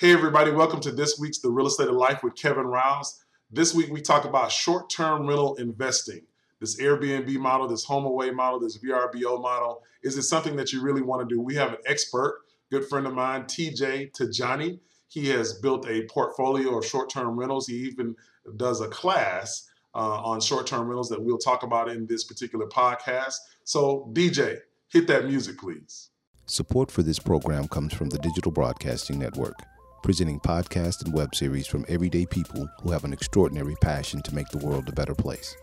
Hey, everybody, welcome to this week's The Real Estate of Life with Kevin Riles. This week, we talk about short term rental investing. This Airbnb model, this HomeAway model, this VRBO model. Is it something that you really want to do? We have an expert, good friend of mine, TJ Tijani. He has built a portfolio of short term rentals. He even does a class uh, on short term rentals that we'll talk about in this particular podcast. So, DJ, hit that music, please. Support for this program comes from the Digital Broadcasting Network presenting podcasts and web series from everyday people who have an extraordinary passion to make the world a better place.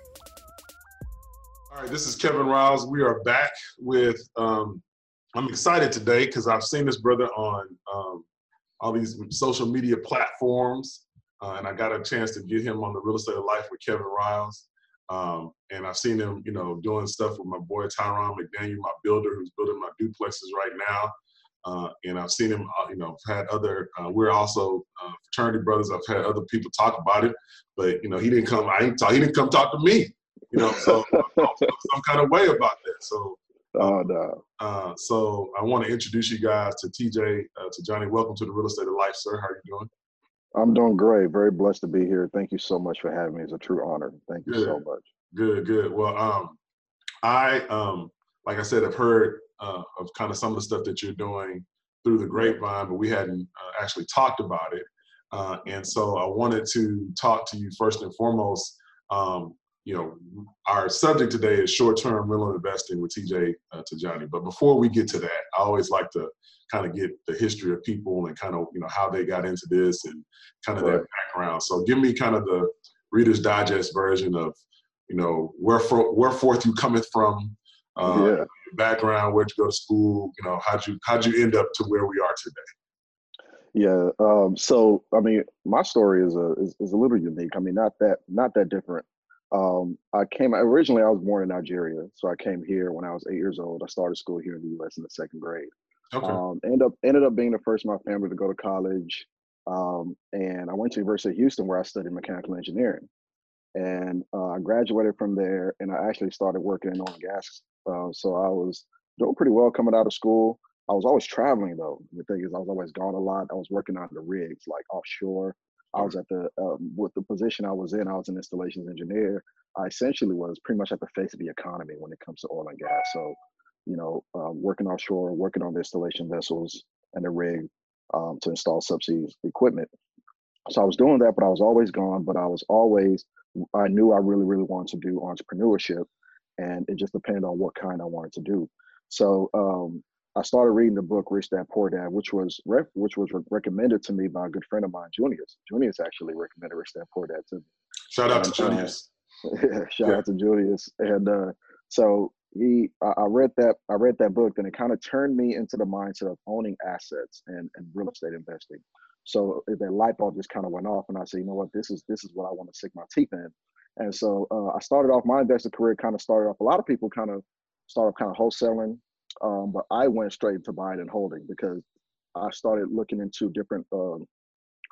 All right, this is Kevin Riles. We are back with, um, I'm excited today because I've seen this brother on um, all these social media platforms, uh, and I got a chance to get him on the Real Estate of Life with Kevin Riles. Um, and I've seen him, you know, doing stuff with my boy Tyron McDaniel, my builder, who's building my duplexes right now. Uh, and I've seen him, uh, you know, I've had other, uh, we're also uh, fraternity brothers. I've had other people talk about it, but, you know, he didn't come, I didn't talk, he didn't come talk to me, you know, so some kind of way about that. So, oh, no. Uh, so I want to introduce you guys to TJ, uh, Tijani. Welcome to the Real Estate of Life, sir. How are you doing? I'm doing great. Very blessed to be here. Thank you so much for having me. It's a true honor. Thank you good. so much. Good, good. Well, um, I, um, like I said, I've heard uh, of kind of some of the stuff that you're doing through the grapevine, but we hadn't uh, actually talked about it. Uh, and so I wanted to talk to you first and foremost. Um, you know, our subject today is short-term rental investing with TJ uh, Johnny. But before we get to that, I always like to kind of get the history of people and kind of you know how they got into this and kind of right. their background. So give me kind of the Reader's Digest version of you know where for, where forth you coming from, uh, yeah. Background, where'd you go to school, you know, how'd you how'd you end up to where we are today? Yeah. Um, so I mean, my story is a is, is, a little unique. I mean, not that not that different. Um, I came originally. I was born in Nigeria, so I came here when I was eight years old. I started school here in the U.S. in the second grade. Okay. Um, ended up ended up being the first in my family to go to college, um, and I went to University of Houston where I studied mechanical engineering. And uh, I graduated from there, and I actually started working in oil and gas uh, so I was doing pretty well coming out of school. I was always traveling though. The thing is, I was always gone a lot. I was working on the rigs, like offshore. I was at the um, with the position I was in. I was an installations engineer. I essentially was pretty much at the face of the economy when it comes to oil and gas. So, you know, uh, working offshore, working on the installation vessels and the rig um, to install subsea equipment. So I was doing that, but I was always gone. But I was always, I knew I really, really wanted to do entrepreneurship and it just depended on what kind I wanted to do. So um, I started reading the book Rich Dad Poor Dad, which was ref- which was re- recommended to me by a good friend of mine, Junius. Junius actually recommended Rich Dad Poor Dad to me. Shout out and, to uh, Junius. Uh, shout yeah. out to Junius. And uh, so he, I, I read that I read that book, and it kind of turned me into the mindset of owning assets and, and real estate investing. So that light bulb just kind of went off, and I said, you know what, this is this is what I want to sink my teeth in. And so uh, I started off my investor career kind of started off. A lot of people kind of start off kind of wholesaling, um, but I went straight into buying and holding because I started looking into different um,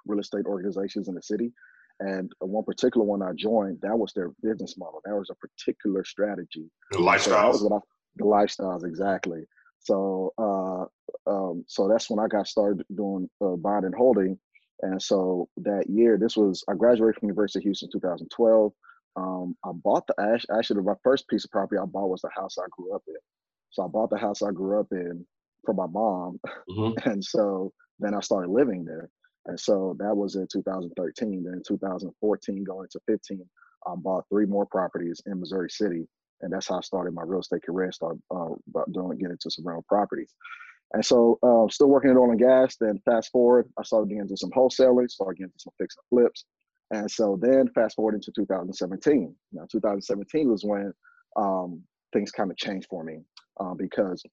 real estate organizations in the city. And one particular one I joined, that was their business model. That was a particular strategy. The lifestyles. So I, the lifestyles, exactly. So, uh, um, so that's when I got started doing uh, buying and holding. And so that year, this was I graduated from University of Houston 2012 um, I bought the actually the first piece of property I bought was the house I grew up in. So I bought the house I grew up in for my mom, mm-hmm. and so then I started living there. And so that was in 2013. Then in 2014, going to 15, I bought three more properties in Missouri City, and that's how I started my real estate career. Started uh, doing getting into some rental properties. And so, uh, still working in oil and gas. Then fast forward, I started getting into some wholesaling, started getting into some fix and flips. And so then fast forward into 2017. Now 2017 was when um, things kind of changed for me uh, because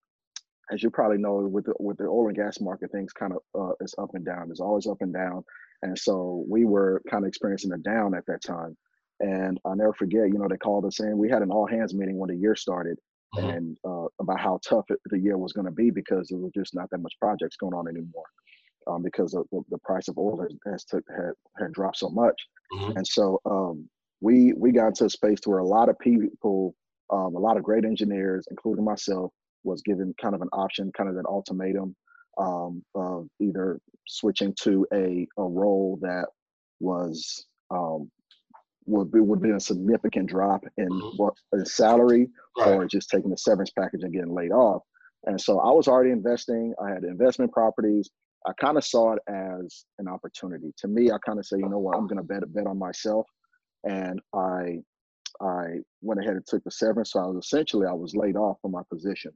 as you probably know with the, with the oil and gas market, things kind of uh, is up and down. It's always up and down. And so we were kind of experiencing a down at that time. And I'll never forget, you know, they called us in. We had an all hands meeting when the year started mm-hmm. and uh, about how tough it, the year was going to be because there was just not that much projects going on anymore um, because of the, the, price of oil has, took, had, had dropped so much. Mm-hmm. And so um, we we got into a space where a lot of people, um, a lot of great engineers, including myself, was given kind of an option, kind of an ultimatum um, of either switching to a a role that was um, would be would be a significant drop in Mhm. what in salary Right. or just taking the severance package and getting laid off. And so I was already investing. I had investment properties. I kind of saw it as an opportunity. To me, I kind of say, you know what, I'm going to bet bet on myself, and I I went ahead and took the severance. So I was essentially I was laid off from my position,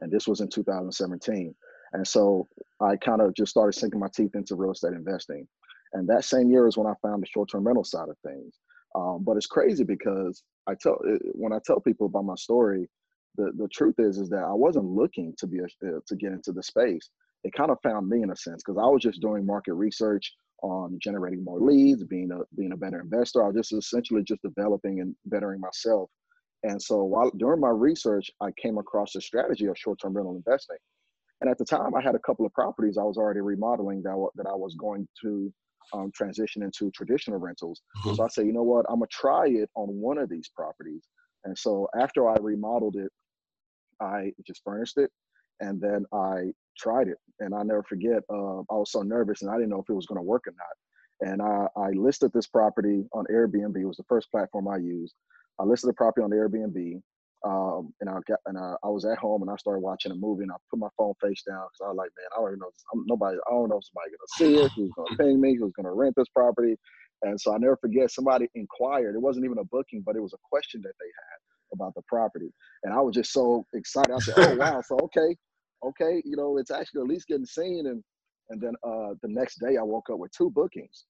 and this was in 2017. And so I kind of just started sinking my teeth into real estate investing. And that same year is when I found the short-term rental side of things. Um, but it's crazy because I tell uh, when I tell people about my story, the the truth is is that I wasn't looking to be a, uh, to get into the space. It kind of found me in a sense because I was just doing market research on generating more leads, being a being a better investor. I was just essentially just developing and bettering myself. And so while during my research, I came across the strategy of short-term rental investing. And at the time, I had a couple of properties I was already remodeling that wa- that I was going to um, transition into traditional rentals. Mhm. So I said, you know what, I'm gonna try it on one of these properties. And so after I remodeled it, I just furnished it, and then I tried it. And I never forget, uh, I was so nervous and I didn't know if it was gonna work or not. And I, I listed this property on Airbnb. It was the first platform I used. I listed the property on Airbnb, um, and I got and I, I was at home and I started watching a movie and I put my phone face down because I was like, man, I don't even know. I'm, nobody, I don't know if somebody's gonna see it, who's gonna ping me, who's gonna rent this property. And so I never forget somebody inquired. It wasn't even a booking, but it was a question that they had about the property. And I was just so excited. I said, oh wow, so okay, okay, you know, it's actually at least getting seen. And and then uh, the next day I woke up with two bookings.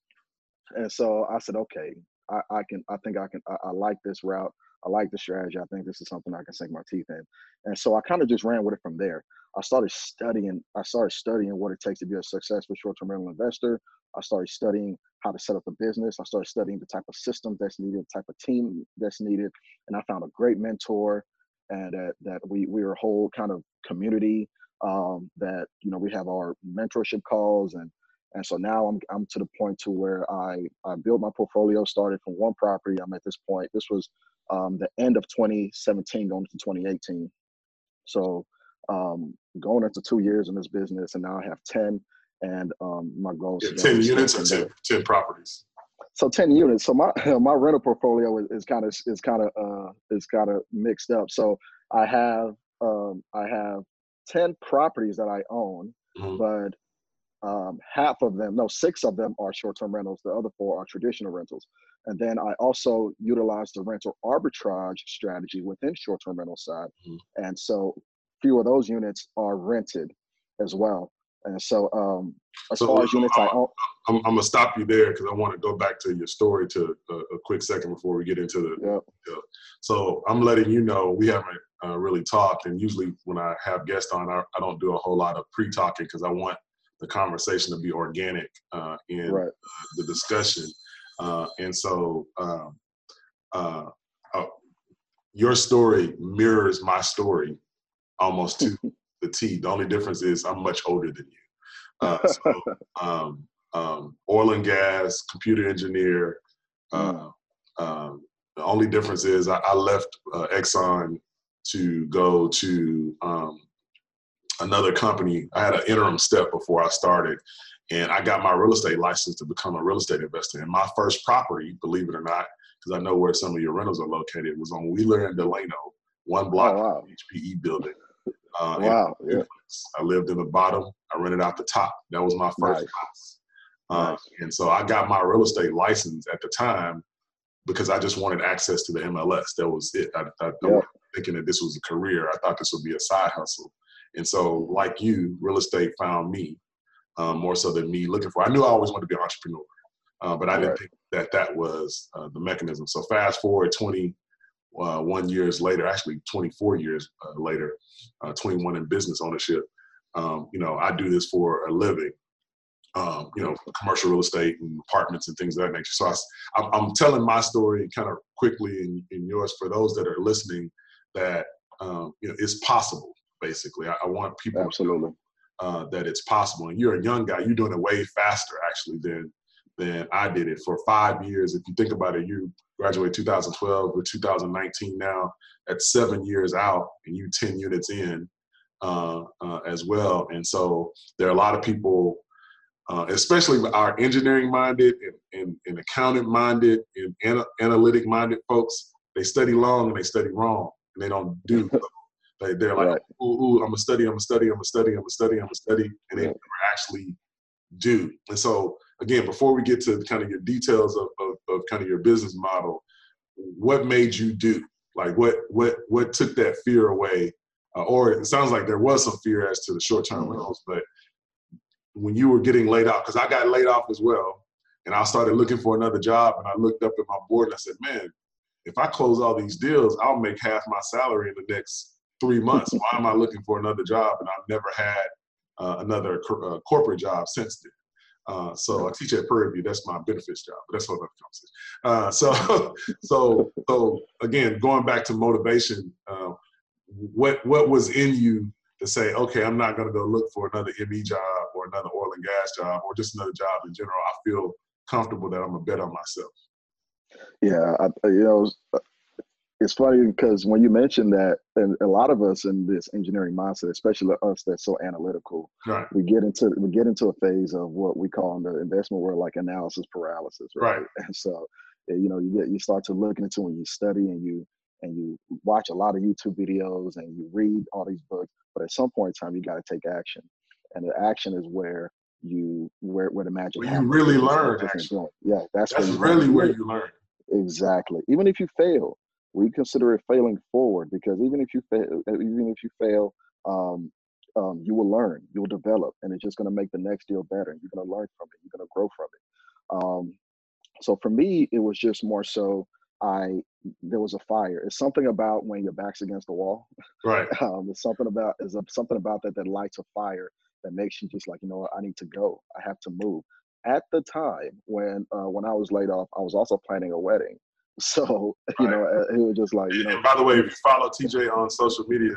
And so I said, okay, I, I can, I think I can, I, I like this route. I like the strategy. I think this is something I can sink my teeth in. And so I kind of just ran with it from there. I started studying, I started studying what it takes to be a successful short-term rental investor. I started studying how to set up a business. I started studying the type of system that's needed, the type of team that's needed. And I found a great mentor and that, that we, we were a whole kind of community um, that, you know, we have our mentorship calls and and so now I'm I'm to the point to where I I built my portfolio, started from one property. I'm at this point. This was um, the end of 2017, going into 2018. So um, going into two years in this business, and now I have 10. And um, my goal is Yeah, ten units or 10, 10 properties. So 10 units. So my my rental portfolio is, is kind of is kind of uh is kind of mixed up. So I have um I have 10 properties that I own, Mhm. but um, half of them, no, six of them are short-term rentals. The other four are traditional rentals. And then I also utilize the rental arbitrage strategy within short-term rental side. Mhm. And so few of those units are rented as well. And so um, as So, far as units I own, I'm, I'm gonna stop you there because I want to go back to your story to a, a quick second before we get into the. yeah, So I'm letting you know we haven't uh, really talked, and usually when I have guests on, I, I don't do a whole lot of pre-talking because I want the conversation to be organic uh, in right. the discussion. Uh, and so um, uh, uh, your story mirrors my story almost to the T. The only difference is I'm much older than you. Uh, so, um, um, oil and gas, computer engineer. Uh, um, the only difference is I, I left uh, Exxon to go to um, another company. I had an interim step before I started, and I got my real estate license to become a real estate investor. And my first property, believe it or not, because I know where some of your rentals are located, was on Wheeler and Delano, one block Oh, wow. from HPE building. Uh, Wow. Yeah. I lived in the bottom. I rented out the top. That was my first Nice. house. Uh, Nice. And so I got my real estate license at the time because I just wanted access to the MLS. That was it. I, I, I Yeah. thinking that this was a career. I thought this would be a side hustle. And so, like you, real estate found me um, more so than me looking for. I knew I always wanted to be an entrepreneur, uh, but I didn't Right. think that that was uh, the mechanism. So fast forward 21 years later, actually 24 years uh, later, uh, 21 in business ownership. Um, you know, I do this for a living. Um, you know, commercial real estate and apartments and things of that nature. So I, am I'm telling my story kind of quickly and, and yours for those that are listening that um, you know it's possible. Basically, I, I want people to Absolutely. uh, that it's possible. And you're a young guy; you're doing it way faster actually than than I did it. For five years, if you think about it, you graduated 2012 with 2019 now. at seven years out, and you 10 units in uh, uh, as well. And so there are a lot of people uh, especially our engineering minded and, and, and accountant minded and ana- analytic minded folks, they study long and they study wrong and they don't do. they, they're like, Right. ooh, ooh, I'm gonna study, I'm gonna study, I'm gonna study, I'm gonna study, I'm gonna study, and they never actually do. And so, again, before we get to kind of your details of, of, of kind of your business model, what made you do? Like, what what what took that fear away? Uh, or it sounds like there was some fear as to the short term Mhm. rentals, but when you were getting laid off, because I got laid off as well, and I started looking for another job, and I looked up at my board and I said, man, if I close all these deals, I'll make half my salary in the next three months. Why am I looking for another job? And I've never had uh, another cor- uh, corporate job since then. Uh, so I teach at Prairie View. That's my benefits job, but that's another conversation. Uh, so, so, so again, going back to motivation, uh, what what was in you to say, okay, I'm not going to go look for another ME job or another oil and gas job or just another job in general. I feel comfortable that I'm gonna bet on myself. Yeah, I, you know, it's- funny because when you mentioned that, and a lot of us in this engineering mindset, especially us that's so analytical, Right. we get into we get into a phase of what we call in the investment world like analysis paralysis, right? Right. And so, eh, you know, you get you start to look into when you study and you and you watch a lot of YouTube videos and you read all these books, but at some point in time, you got to take action, and the action is where you where where the magic Where you really learn, it's just in actually. doing. Yeah, that's, That's where you learn. really where you learn. Exactly. Even if you fail, we consider it failing forward because even if you fail, even if you fail, um, um, you will learn, you will develop, and it's just going to make the next deal better. You're going to learn from it. You're going to grow from it. Um, so for me, it was just more so I there was a fire. It's something about when your back's against the wall. Right. Um, it's something about is something about that that lights a fire that makes you just like you know what I need to go. I have to move. At the time when uh, when I was laid off, I was also planning a wedding. So you know uh, it was just like you know And by the way, if you follow TJ on social media,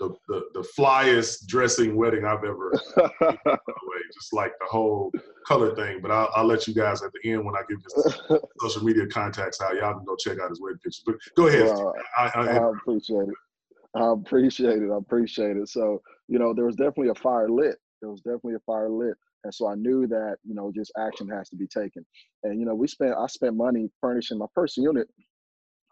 the, the, the flyest dressing wedding I've ever, by the way, just like the whole color thing. But I'll, I'll let you guys at the end when I give you social media contacts out. Y'all can go check out his wedding pictures. But go ahead. Well, I, I, I appreciate it. I appreciate it. I appreciate it. So, you know, there was definitely a fire lit. There was definitely a fire lit. And so I knew that, you know, just action has to be taken. And, you know, we spent, I spent money furnishing my first unit.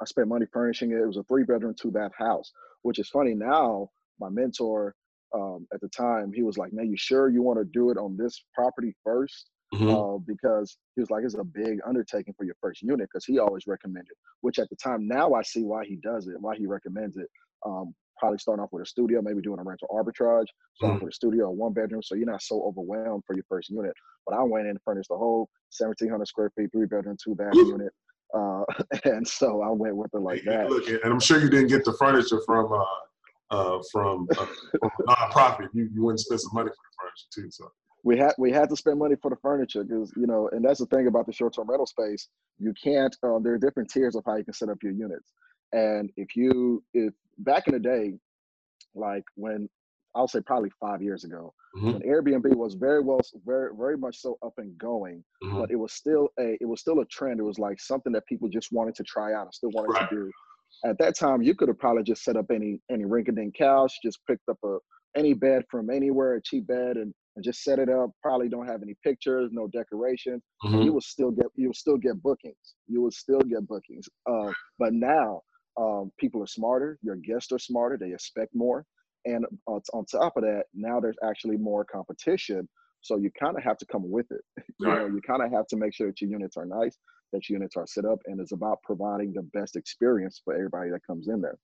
I spent money furnishing it. It was a three bedroom, two bath house, which is funny. Now, my mentor um, at the time, he was like, man, you sure you want to do it on this property first? Mhm. uh, because he was like, it's a big undertaking for your first unit because he always recommended, which at the time, now I see why he does it, why he recommends it. Um, probably starting off with a studio, maybe doing a rental arbitrage, starting off with a studio, a one bedroom, so you're not so overwhelmed for your first unit. But I went in and furnished the whole 1,700 square feet, three bedroom, two bath unit. Uh, and so I went with it like that. Look, and I'm sure you didn't get the furniture from uh, uh, from, uh, from a nonprofit. You you wouldn't spend some money for the furniture too. So we had we had to spend money for the furniture because you know, and that's the thing about the short term rental space. You can't. Uh, there are different tiers of how you can set up your units, and if you if back in the day, like when I'll say probably five years ago, Mhm. when Airbnb was very well, very very much so up and going, Mhm. but it was still a it was still a trend. It was like something that people just wanted to try out and still wanted Right. to do. At that time, you could have probably just set up any any rinky-dink couch, just picked up a any bed from anywhere, a cheap bed, and, and just set it up. Probably don't have any pictures, no decorations. Mhm. You will still get you will still get bookings. You will still get bookings. Uh, but now um, people are smarter. Your guests are smarter. They expect more. And on, on top of that, now there's actually more competition. So you kind of have to come with it. You Right. know, you kind of have to make sure that your units are nice, that your units are set up, and it's about providing the best experience for everybody that comes in there.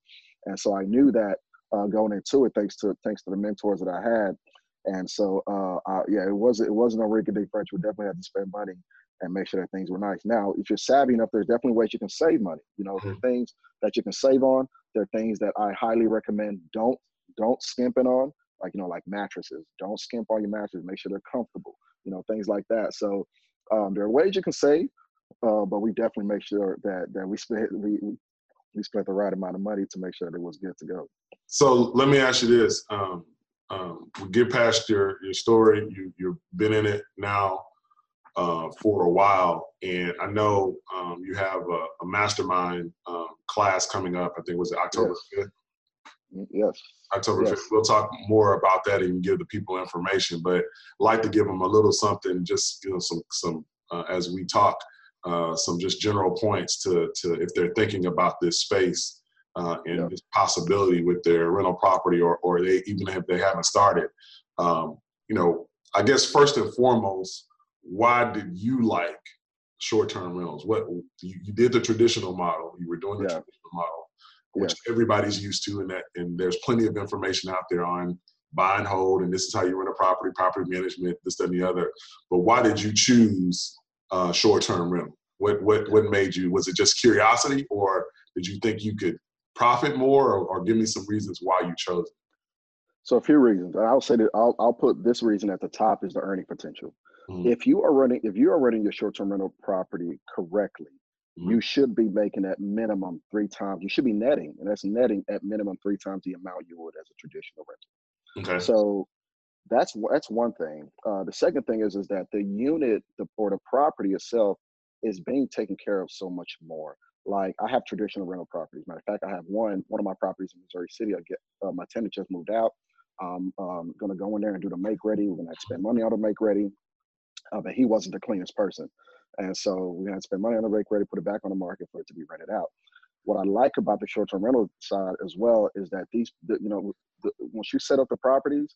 And so I knew that uh, going into it, thanks to thanks to the mentors that I had. And so uh, I, yeah, it wasn't it wasn't a dink French. We definitely had to spend money and make sure that things were nice. Now, if you're savvy enough, there's definitely ways you can save money. You know, there are things that you can save on. There are things that I highly recommend don't don't skimping on, like you know, like mattresses. Don't skimp on your mattresses. Make sure they're comfortable. You know, things like that. So um, there are ways you can save, uh, but we definitely make sure that that we spend we, we we spent the right amount of money to make sure that it was good to go. So let me ask you this: um, um, we get past your your story. You you've been in it now uh, for a while, and I know um, you have a, a mastermind um, class coming up. I think it was it October fifth. Mm, yes. October yes. 5th. We'll talk more about that and give the people information, but like to give them a little something, just you know, some some uh, as we talk, uh, some just general points to to if they're thinking about this space uh, and this possibility with their rental property, or or they even if they haven't started. Um, you know, I guess first and foremost, why did you like short-term rentals? What you, you did the traditional model. You were doing the yeah. traditional model, which yeah. everybody's used to, and that and there's plenty of information out there on buy and hold, and this is how you rent a property, property management, this, that, and the other. But why did you choose uh, short-term rental? What what what made you? Was it just curiosity, or did you think you could profit more, or, or give me some reasons why you chose it? So a few reasons. I'll say that I'll I'll put this reason at the top is the earning potential. Mm-hmm. If you are running if you are running your short-term rental property correctly, mm-hmm. you should be making at minimum three times. You should be netting, and that's netting at minimum three times the amount you would as a traditional rental. Okay. So that's that's one thing. Uh, the second thing is is that the unit the, or the property itself is being taken care of so much more. Like I have traditional rental properties. Matter of fact, I have one one of my properties in Missouri City. I get uh, my tenant just moved out. I'm um, gonna go in there and do the make ready. We're gonna spend money on the make ready. Uh, but he wasn't the cleanest person, and so we're gonna spend money on the make ready, put it back on the market for it to be rented out. What I like about the short-term rental side as well is that these, the, you know, the, once you set up the properties,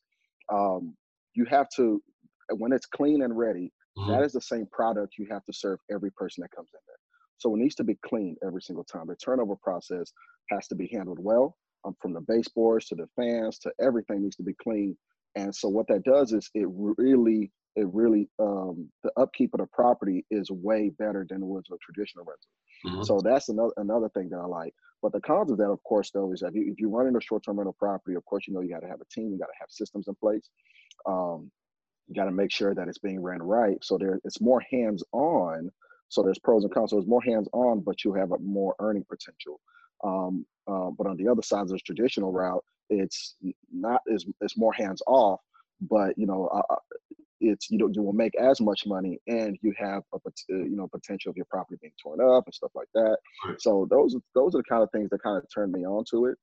um, you have to when it's clean and ready. Mm-hmm. That is the same product you have to serve every person that comes in there. So it needs to be clean every single time. The turnover process has to be handled well um, from the baseboards to the fans to everything needs to be clean. And so what that does is it really, it really, um, the upkeep of the property is way better than it was a traditional rental. Mm-hmm. So that's another another thing that I like. But the cons of that, of course, though, is that if you're running a short-term rental property, of course, you know you got to have a team, you got to have systems in place. Um, you got to make sure that it's being ran right. So there, it's more hands-on. So there's pros and cons. So it's more hands-on, but you have a more earning potential. Um, uh, but on the other side of this traditional route, it's not as it's more hands off. But you know, uh, it's you know you will make as much money, and you have a uh, you know potential of your property being torn up and stuff like that. So those those are the kind of things that kind of turned me on to it,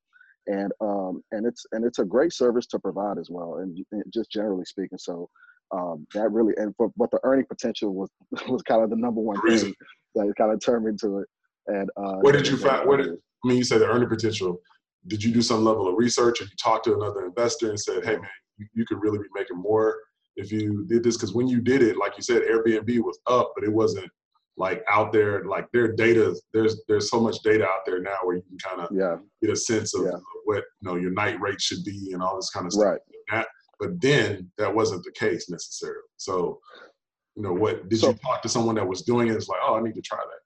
and um and it's and it's a great service to provide as well, and, and just generally speaking. So um, that really and for, but the earning potential was was kind of the number one thing that kind of turned me to it. And uh, where did you find? what did I mean, you said the earning potential. Did you do some level of research and you talked to another investor and said, hey, man, you, you could really be making more if you did this? Because when you did it, like you said, Airbnb was up, but it wasn't like out there like their data there's there's so much data out there now where you can kind of yeah. get a sense of, yeah. what you know your night rate should be and all this kind of stuff right. That, but then that wasn't the case necessarily so you know what did so, you talk to someone that was doing it it's like oh i need to try that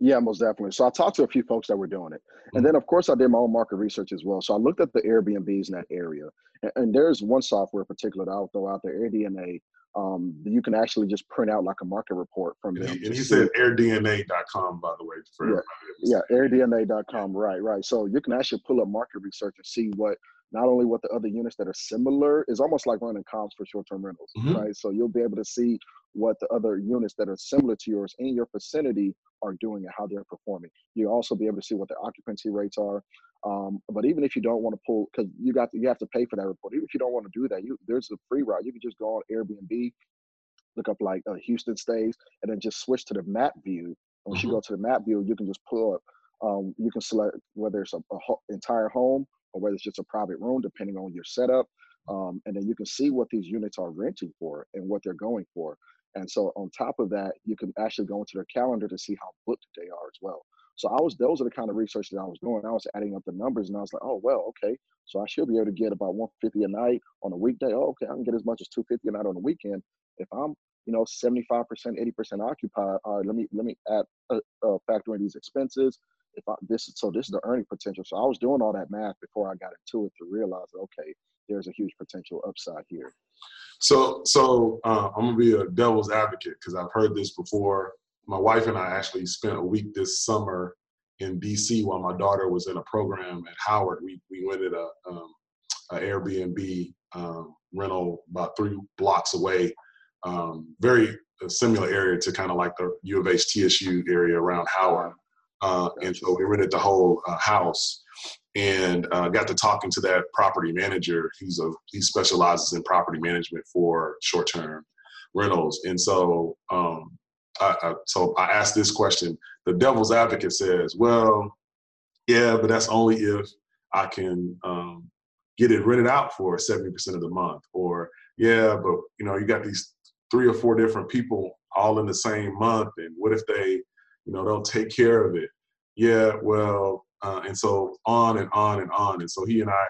yeah, most definitely. So I talked to a few folks that were doing it. And mm-hmm. then, of course, I did my own market research as well. So I looked at the Airbnbs in that area. And, and there's one software in particular that I'll throw out there, AirDNA. Um, you can actually just print out like a market report from them. And he, and he said airdna.com, by the way. For yeah, yeah, airdna.com. Right, right. So you can actually pull up market research and see what not only what the other units that are similar is almost like running comps for short-term rentals, mm-hmm. right? So you'll be able to see what the other units that are similar to yours in your vicinity are doing and how they're performing. You'll also be able to see what the occupancy rates are. Um, but even if you don't want to pull, because you got to, you have to pay for that report. Even if you don't want to do that, you there's a free route. You can just go on Airbnb, look up like uh, Houston stays, and then just switch to the map view. And once mm-hmm. you go to the map view, you can just pull up. Um, you can select whether it's a, a ho- entire home or whether it's just a private room, depending on your setup. Um, and then you can see what these units are renting for and what they're going for. And so on top of that, you can actually go into their calendar to see how booked they are as well. So I was those are the kind of research that I was doing. I was adding up the numbers and I was like, oh well, okay. So I should be able to get about 150 a night on a weekday. Oh, okay, I can get as much as 250 a night on the weekend. If I'm, you know, 75%, 80% occupied, all right, let me let me add uh, uh, factor in these expenses. If I this so this is the earning potential. So I was doing all that math before I got into it to realize, okay, there's a huge potential upside here. So, so uh, I'm gonna be a devil's advocate because I've heard this before. My wife and I actually spent a week this summer in DC while my daughter was in a program at Howard. We we rented a, um, a Airbnb um, rental about three blocks away. Um, very similar area to kind of like the U of H TSU area around Howard. Uh, and so we rented the whole uh, house and uh, got to talking to that property manager. He's a he specializes in property management for short term rentals, and so um, I, I, so I asked this question. The devil's advocate says, "Well, yeah, but that's only if I can um, get it rented out for seventy percent of the month." Or, yeah, but you know, you got these three or four different people all in the same month, and what if they, you know, don't take care of it? Yeah, well, uh, and so on and on and on. And so he and I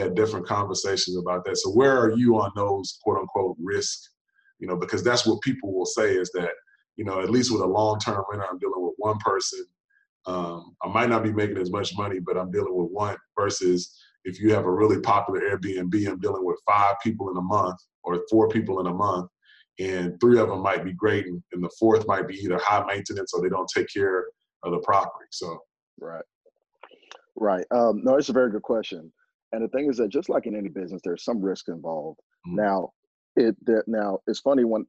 had different conversations about that. So where are you on those quote unquote risk? You know, because that's what people will say is that, you know, at least with a long term renter, I'm dealing with one person. Um, I might not be making as much money, but I'm dealing with one versus if you have a really popular Airbnb, I'm dealing with five people in a month or four people in a month, and three of them might be great, and, and the fourth might be either high maintenance or they don't take care of the property. So, right. Right. Um, no, it's a very good question. And the thing is that just like in any business, there's some risk involved. Mm-hmm. Now, it that now it's funny when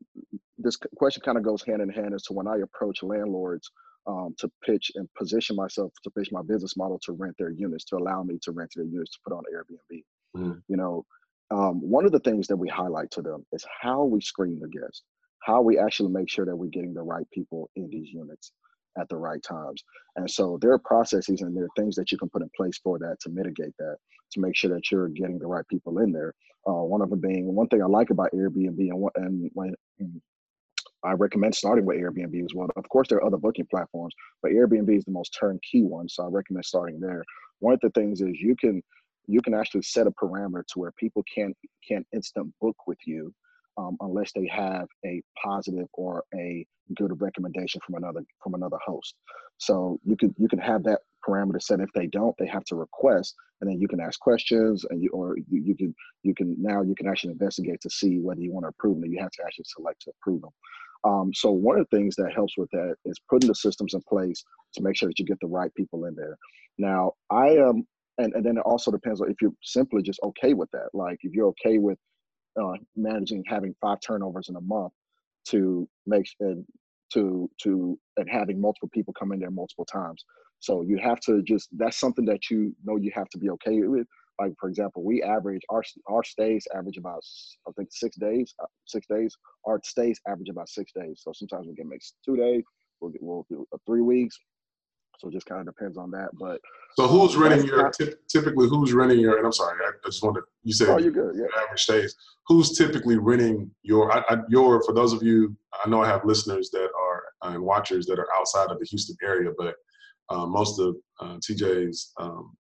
this question kind of goes hand in hand as to when I approach landlords um, to pitch and position myself to pitch my business model to rent their units, to allow me to rent their units to put on Airbnb. Mm-hmm. You know, um, one of the things that we highlight to them is how we screen the guests, how we actually make sure that we're getting the right people in these units at the right times. And so there are processes and there are things that you can put in place for that to mitigate that, to make sure that you're getting the right people in there. Uh, one of them being one thing I like about Airbnb and, what, and when I recommend starting with Airbnb as well. Of course, there are other booking platforms, but Airbnb is the most turnkey one, so I recommend starting there. One of the things is you can you can actually set a parameter to where people can't can't instant book with you um, unless they have a positive or a good recommendation from another from another host. So you could you can have that parameter set. If they don't, they have to request, and then you can ask questions, and you or you, you can you can now you can actually investigate to see whether you want to approve them. You have to actually select to approve them. Um, so one of the things that helps with that is putting the systems in place to make sure that you get the right people in there. Now I am. Um, and, and then it also depends on if you're simply just okay with that. Like if you're okay with uh, managing having five turnovers in a month to make and to to and having multiple people come in there multiple times. So you have to just that's something that you know you have to be okay with. Like for example, we average our our stays average about I think six days. Uh, six days. Our stays average about six days. So sometimes we can make two days. We'll get, we'll do three weeks. So it just kind of depends on that. But so who's renting your typically who's renting your? And I'm sorry, I just wanted you said oh, you're good. Yeah. Average stays. Who's typically renting your? I, I, your for those of you, I know I have listeners that are uh, and watchers that are outside of the Houston area, but uh, most of uh, TJ's um,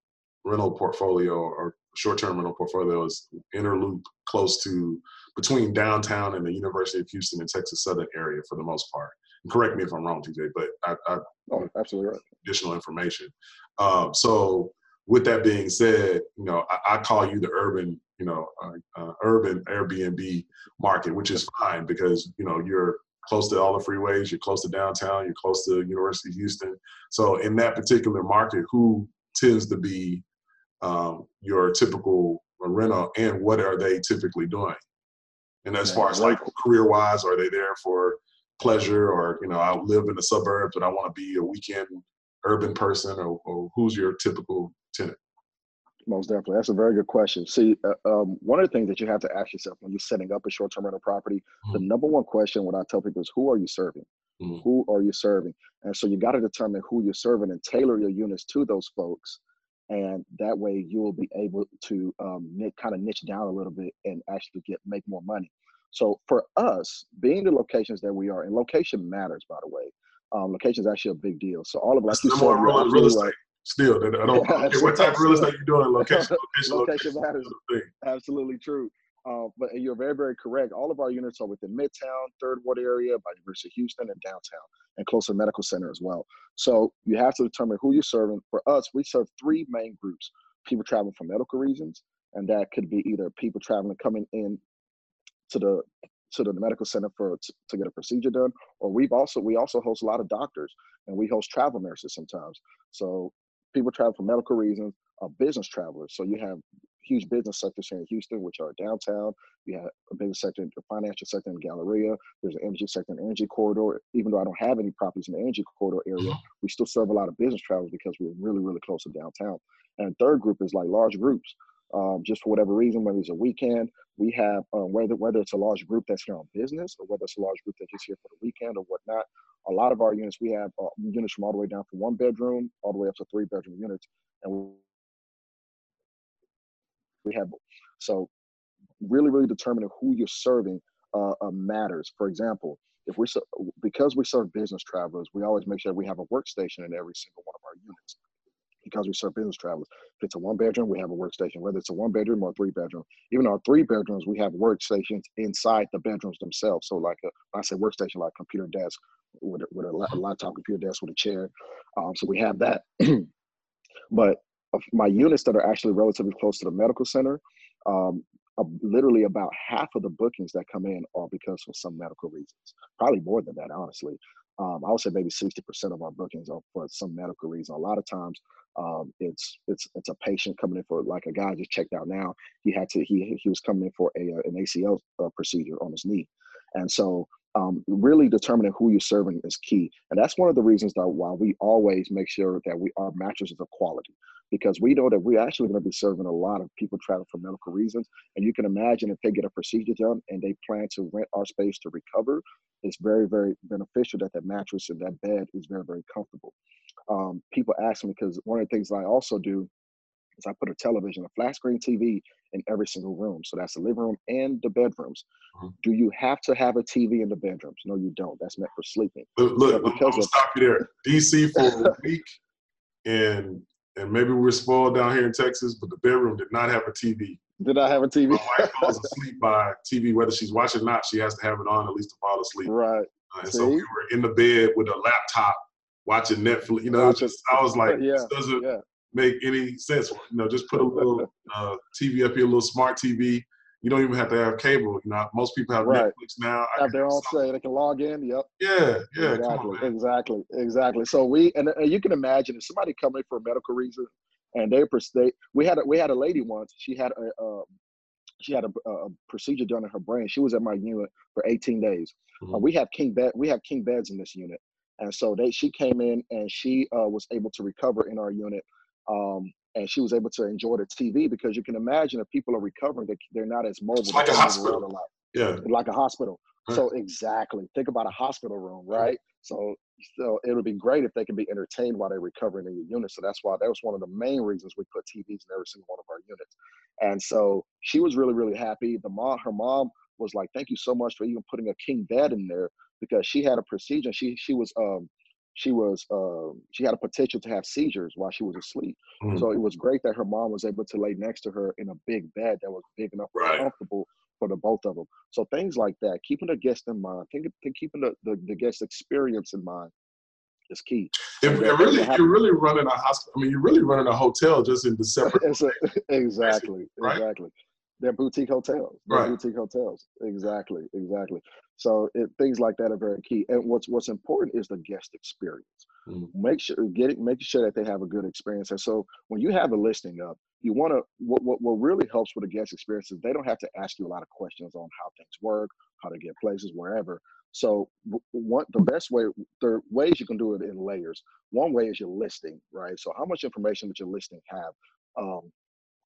rental portfolio or short-term rental portfolio is Inner Loop close to between downtown and the University of Houston and Texas Southern area for the most part correct me if I'm wrong, TJ, but I, I oh, absolutely right. Additional information. Um, so with that being said, you know, I, I call you the urban, you know, uh, uh, urban Airbnb market, which is fine because you know you're close to all the freeways, you're close to downtown, you're close to University of Houston. So in that particular market, who tends to be um, your typical rental, and what are they typically doing? And as far as like career wise, are they there for pleasure or you know i live in the suburbs but i want to be a weekend urban person or, or, who's your typical tenant? Most definitely that's a very good question. See uh, um, one of the things that you have to ask yourself when you're setting up a short-term rental property mm-hmm. the number one question what i tell people is who are you serving? Mm-hmm. who are you serving? And so you got to determine who you're serving and tailor your units to those folks and that way you will be able to um, kind of niche down a little bit and actually get make more money so for us, being the locations that we are, and location matters, by the way. Um, location is actually a big deal. So all of like you said, real, real estate. Right. Still, I don't, yeah, what type of real estate you're doing. Location, location, location, location matters. Absolutely true. Uh, but you're very, very correct. All of our units are within Midtown, Third Ward area, by University of Houston, and downtown, and closer medical center as well. So you have to determine who you're serving. For us, we serve three main groups: people traveling for medical reasons, and that could be either people traveling coming in to the to the medical center for to, get a procedure done or we've also we also host a lot of doctors and we host travel nurses sometimes so people travel for medical reasons uh, business travelers so you have huge business sectors here in Houston, which are downtown. We have a business sector, a financial sector in Galleria. There's an energy sector in energy corridor. Even though I don't have any properties in the energy corridor area, we still serve a lot of business travelers because we're really, really close to downtown. And third group is like large groups. Um, just for whatever reason, whether it's a weekend, we have uh, whether whether it's a large group that's here on business or whether it's a large group that's just here for the weekend or whatnot. A lot of our units, we have uh, units from all the way down from one bedroom all the way up to three bedroom units, and we have so really really determining who you're serving uh, uh, matters. For example, if we because we serve business travelers, we always make sure we have a workstation in every single one of our units because we serve business travelers. If it's a one bedroom, we have a workstation, whether it's a one bedroom or three bedroom. Even our three bedrooms, we have workstations inside the bedrooms themselves. So, like a, I say workstation, like computer desk with a, with a laptop computer desk with a chair. Um, so we have that. but my units that are actually relatively close to the medical center, um, uh, literally about half of the bookings that come in are because of some medical reasons. Probably more than that, honestly. Um, I would say maybe 60% of our bookings are for some medical reason. A lot of times um, it's it's it's a patient coming in for like a guy just checked out now. He had to he he was coming in for a uh, an ACL uh, procedure on his knee, and so um, really determining who you're serving is key. And that's one of the reasons that why we always make sure that we our mattresses are quality because we know that we're actually going to be serving a lot of people traveling for medical reasons. And you can imagine if they get a procedure done and they plan to rent our space to recover, it's very, very beneficial that that mattress and that bed is very, very comfortable um, people ask me because one of the things I also do is I put a television, a flat screen TV in every single room. So that's the living room and the bedrooms. Mm-hmm. Do you have to have a TV in the bedrooms? No, you don't. That's meant for sleeping. Look, look because I'm of, stop you there. DC for a week, and and maybe we're spoiled down here in Texas, but the bedroom did not have a TV. Did I have a TV? My wife falls asleep by TV, whether she's watching or not. She has to have it on at least to fall asleep. Right. Uh, and See? so we were in the bed with a laptop watching Netflix. You know, just I was like, yeah, this doesn't yeah. make any sense. You know, just put a little uh, TV up here, a little smart TV. You don't even have to have cable. You know, most people have right. Netflix now. Have their own say. They can log in. Yep. Yeah, yeah. Exactly. On, exactly. Exactly. So we and, and you can imagine if somebody coming for a medical reason and they they we had a, we had a lady once. She had a. Uh, she had a, a, procedure done in her brain. She was at my unit for 18 days. Mm-hmm. Uh, we have king bed. We have king beds in this unit, and so they she came in and she uh, was able to recover in our unit. Um, and she was able to enjoy the TV because you can imagine if people are recovering, they, they're not as mobile. It's like a hospital. A yeah. Like a hospital. Right. So exactly. Think about a hospital room, right? So so it would be great if they can be entertained while they're recovering in your unit. So that's why that was one of the main reasons we put TVs in every single one of our units. And so she was really, really happy. The mom, her mom was like, "Thank you so much for even putting a king bed in there because she had a procedure. She she was um she was uh, she had a potential to have seizures while she was asleep. Mm-hmm. So it was great that her mom was able to lay next to her in a big bed that was big enough right. and comfortable for the both of them. So things like that, keeping the guest in mind, think, think keeping the, the, the guest experience in mind is key. It, it really, you're really running a hospital. I mean, you're really running a hotel just in the separate. exactly, right? exactly. They're boutique hotels. They're right. boutique hotels. Exactly, exactly. So it, things like that are very key. And what's what's important is the guest experience. Mm-hmm. Make sure getting making sure that they have a good experience. And so when you have a listing up, you want to what, what what really helps with the guest experience is they don't have to ask you a lot of questions on how things work, how to get places, wherever. So what the best way there are ways you can do it in layers. One way is your listing, right? So how much information does your listing have? Um,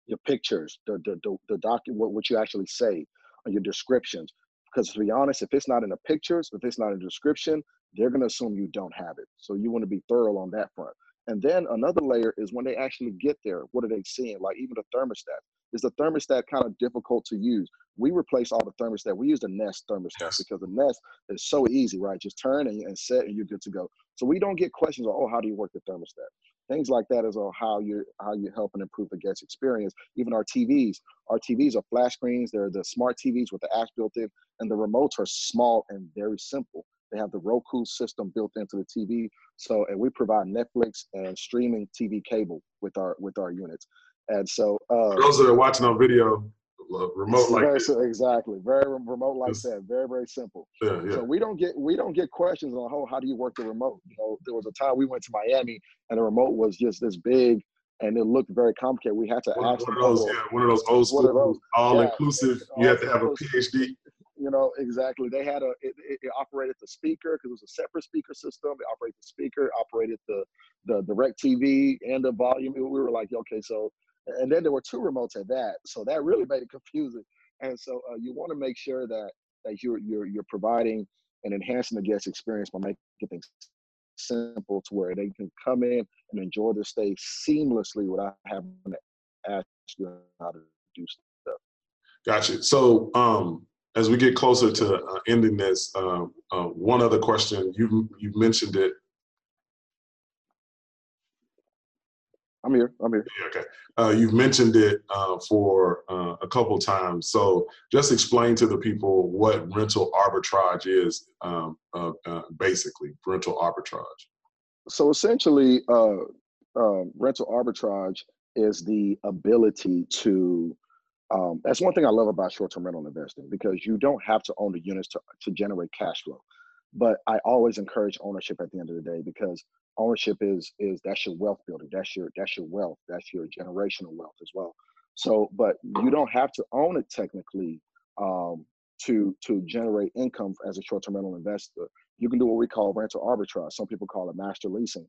your pictures, the the the, the document, what you actually say, or your descriptions. Because to be honest, if it's not in the pictures, if it's not in the description, they're going to assume you don't have it. So you want to be thorough on that front. And then another layer is when they actually get there, what are they seeing? Like even the thermostat. Is the thermostat kind of difficult to use? We replace all the thermostat. We use the Nest thermostat yes. because the Nest is so easy, right? Just turn and, and set and you're good to go. So we don't get questions on, oh, how do you work the thermostat? Things like that is on how you how you help and improve the guest experience. Even our TVs, our TVs are flash screens. They're the smart TVs with the apps built in, and the remotes are small and very simple. They have the Roku system built into the TV. So, and we provide Netflix and streaming TV cable with our with our units. And so, uh, those that are watching on video, remote like very, exactly very remote like that very very simple yeah, yeah. so we don't get we don't get questions on how, how do you work the remote you know there was a time we went to miami and the remote was just this big and it looked very complicated. We had to one, ask one them. of those, yeah, one of those old school, those, all yeah, inclusive. You have to have a PhD. You know exactly. They had a it, it, it operated the speaker because it was a separate speaker system. It operated the speaker, operated the the DirecTV and the volume. We were like, okay, so and then there were two remotes at that, so that really made it confusing. And so uh, you want to make sure that that you're you're you're providing and enhancing the guest experience by making things simple to where they can come in and enjoy their stay seamlessly without having to ask you how to do stuff. Gotcha. So um, as we get closer to uh, ending this, uh, uh, one other question. You you mentioned it I'm here. I'm here. Okay. Uh, you've mentioned it uh, for uh, a couple times. So just explain to the people what rental arbitrage is, um, uh, uh, basically, rental arbitrage. So essentially, uh, um, rental arbitrage is the ability to. Um, that's one thing I love about short-term rental investing because you don't have to own the units to, to generate cash flow. But I always encourage ownership at the end of the day because ownership is is that's your wealth building that's your that's your wealth that's your generational wealth as well. So but you don't have to own it technically um, to to generate income as a short-term rental investor. You can do what we call rental arbitrage. Some people call it master leasing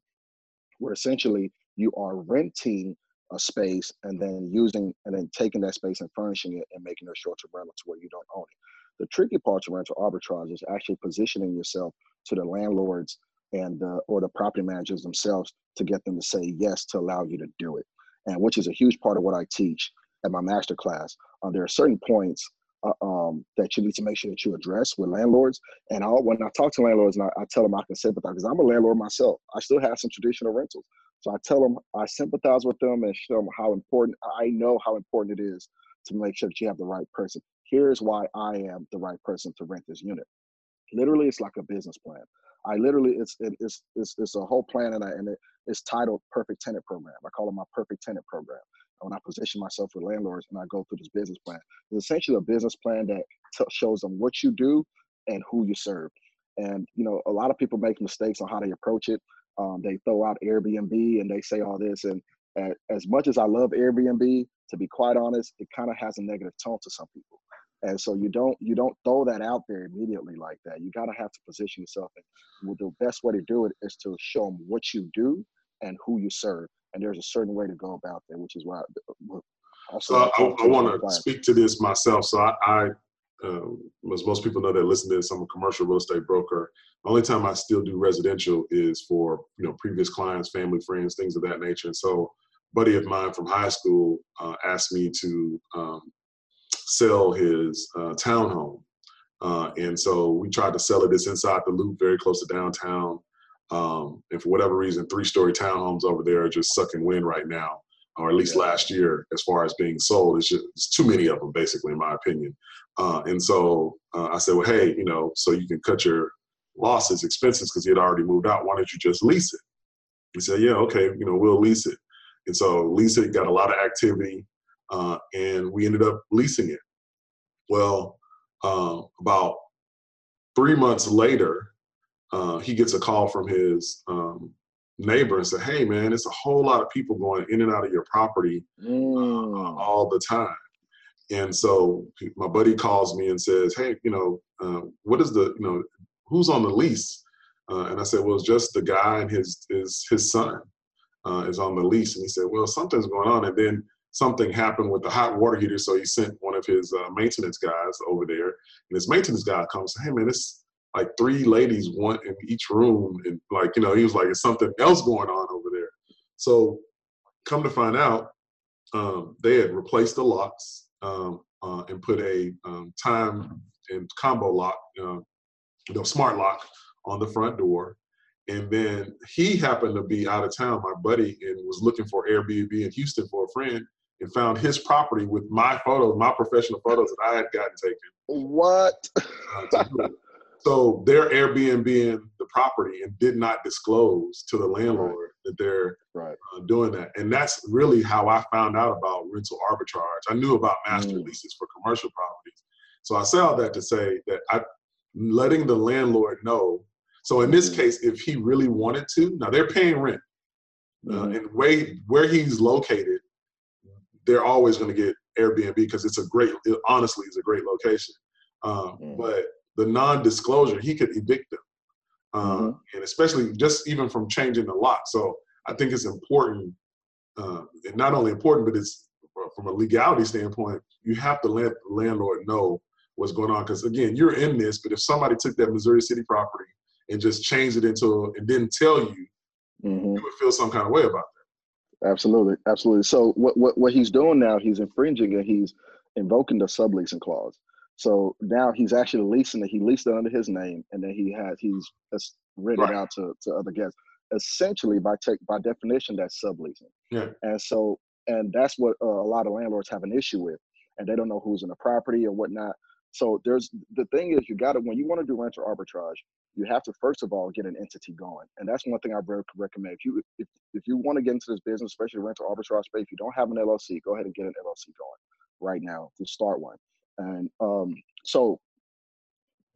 where essentially you are renting a space and then using and then taking that space and furnishing it and making it a short-term rental to where you don't own it. The tricky part to rental arbitrage is actually positioning yourself to the landlords and uh, or the property managers themselves to get them to say yes to allow you to do it. And which is a huge part of what i teach at my master class. Uh, there are certain points uh, um, that you need to make sure that you address with landlords. And I'll, when i talk to landlords and I, I tell them i can sympathize because i'm a landlord myself. I still have some traditional rentals. So i tell them i sympathize with them and show them how important i know how important it is to make sure that you have the right person. Here's why i am the right person to rent this unit. Literally it's like a business plan I literally it's it, it's, it's it's a whole plan and I, and it, it's titled Perfect Tenant Program. I call it my Perfect Tenant Program. When I position myself with landlords and I go through this business plan, it's essentially a business plan that t- shows them what you do and who you serve. And you know, a lot of people make mistakes on how they approach it. Um, they throw out Airbnb and they say all this. And as much as I love Airbnb, to be quite honest, it kind of has a negative tone to some people and so you don't you don't throw that out there immediately like that. You got to have to position yourself and the best way to do it is to show them what you do and who you serve. And there's a certain way to go about that which is why also so i, I want to speak to this myself. So i, I um, as most people know that listen to this i'm a commercial real estate broker. The only time i still do residential is for you know previous clients family friends things of that nature. And so buddy of mine from high school uh, asked me to um, sell his uh, townhome. Uh, and so we tried to sell it. It's inside the loop, very close to downtown. Um, and for whatever reason, three story townhomes over there are just sucking wind right now, or at least yeah. last year, as far as being sold. It's just it's too many of them, basically, in my opinion. Uh, and so uh, I said, well, hey, you know, so you can cut your losses, expenses, because he had already moved out. Why don't you just lease it? He said, yeah, okay, you know, we'll lease it. And so lease it, got a lot of activity uh, and we ended up leasing it. Well, uh, about three months later, uh, he gets a call from his um, neighbor and said, "Hey, man, it's a whole lot of people going in and out of your property uh, mm. all the time." And so my buddy calls me and says, "Hey, you know, uh, what is the, you know, who's on the lease?" Uh, and I said, "Well, it's just the guy and his his his son is on the lease." And he said, "Well, something's going on." And then something happened with the hot water heater, so he sent one of his uh, maintenance guys over there. And his maintenance guy comes, hey man, it's like three ladies, one in each room, and like you know, he was like, "It's something else going on over there." So, come to find out, um, they had replaced the locks um, uh, and put a um, time and combo lock, uh, you know, smart lock on the front door. And then he happened to be out of town, my buddy, and was looking for Airbnb in Houston for a friend and found his property with my photos, my professional photos that I had gotten taken. What? Uh, so they're Airbnb in the property and did not disclose to the landlord right. that they're right. uh, doing that. And that's really how I found out about rental arbitrage. I knew about master mm. leases for commercial properties. So I say all that to say that I letting the landlord know. So in this mm. case, if he really wanted to, now they're paying rent. Uh, mm-hmm. and way where he's located, they're always going to get Airbnb because it's a great, it honestly, is a great location. Um, mm. But the non-disclosure, he could evict them, um, mm-hmm. and especially just even from changing the lock. So I think it's important, uh, and not only important, but it's from a legality standpoint, you have to let the landlord know what's going on. Because again, you're in this, but if somebody took that Missouri City property and just changed it into and didn't tell you, mm-hmm. you would feel some kind of way about that. Absolutely, absolutely. So what what what he's doing now, he's infringing and he's invoking the subleasing clause. So now he's actually leasing it. He leased it under his name, and then he has he's rented right. out to, to other guests. Essentially, by take by definition, that's subleasing. Yeah. And so, and that's what uh, a lot of landlords have an issue with, and they don't know who's in the property or whatnot. So there's the thing is you got to when you want to do rental arbitrage, you have to first of all get an entity going, and that's one thing I recommend. If you if, if you want to get into this business, especially rental arbitrage space, if you don't have an LLC, go ahead and get an LLC going right now to start one. And um, so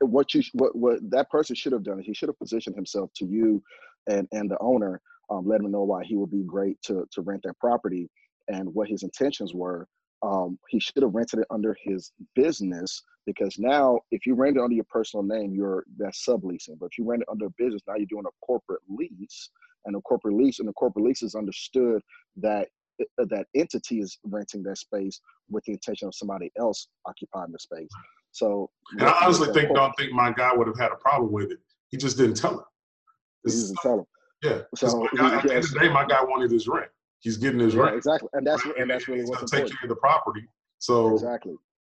what you what what that person should have done is he should have positioned himself to you and and the owner, um, let him know why he would be great to to rent that property and what his intentions were. Um, he should have rented it under his business because now if you rent it under your personal name, you're that's subleasing. But if you rent it under a business, now you're doing a corporate lease, and a corporate lease and the corporate lease is understood that uh, that entity is renting that space with the intention of somebody else occupying the space. So, and I honestly think don't think my guy would have had a problem with it. He just didn't tell him. He didn't tell him. Yeah. So guy, at the end of the day, my guy wanted his rent. He's getting his yeah, rent. Exactly, and that's and, and that's really what's important. Take care of the property. So exactly.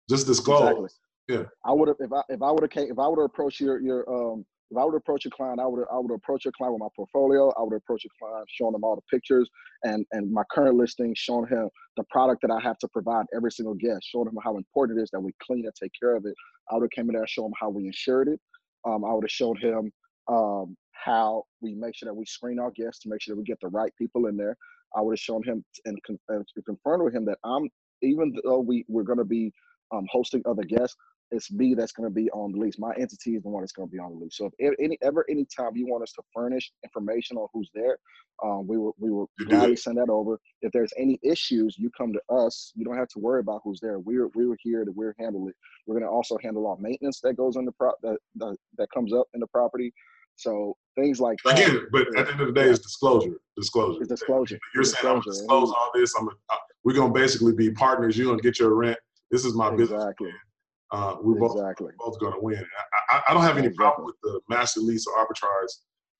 Just disclose. Exactly. Yeah. I would have if I if I would have if I would have approached your your um if I would approach a client, I would I would approach a client with my portfolio. I would approach a client showing them all the pictures and and my current listing, showing him the product that I have to provide every single guest, showing him how important it is that we clean and take care of it. I would have came in there and shown him how we insured it. Um, I would have showed him um, how we make sure that we screen our guests to make sure that we get the right people in there. I would have shown him and, and confirmed with him that I'm even though we we're going to be um, hosting other guests, it's me that's going to be on the lease. My entity is the one that's going to be on the lease. So if any ever any time you want us to furnish information on who's there, um, we will we will gladly send that over. If there's any issues, you come to us. You don't have to worry about who's there. We're we're here to we're handle it. We're going to also handle all maintenance that goes in the pro that, that that comes up in the property. So things like that. Again, but at the end of the day, yeah. it's disclosure. Disclosure. It's disclosure. You're it's saying disclosure. I'm gonna disclose all this. I'm. A, uh, we're gonna basically be partners. You're gonna get your rent. This is my exactly. business uh, we're both, exactly. both going to win. I, I, I, don't have any exactly. problem with the master lease or arbitrage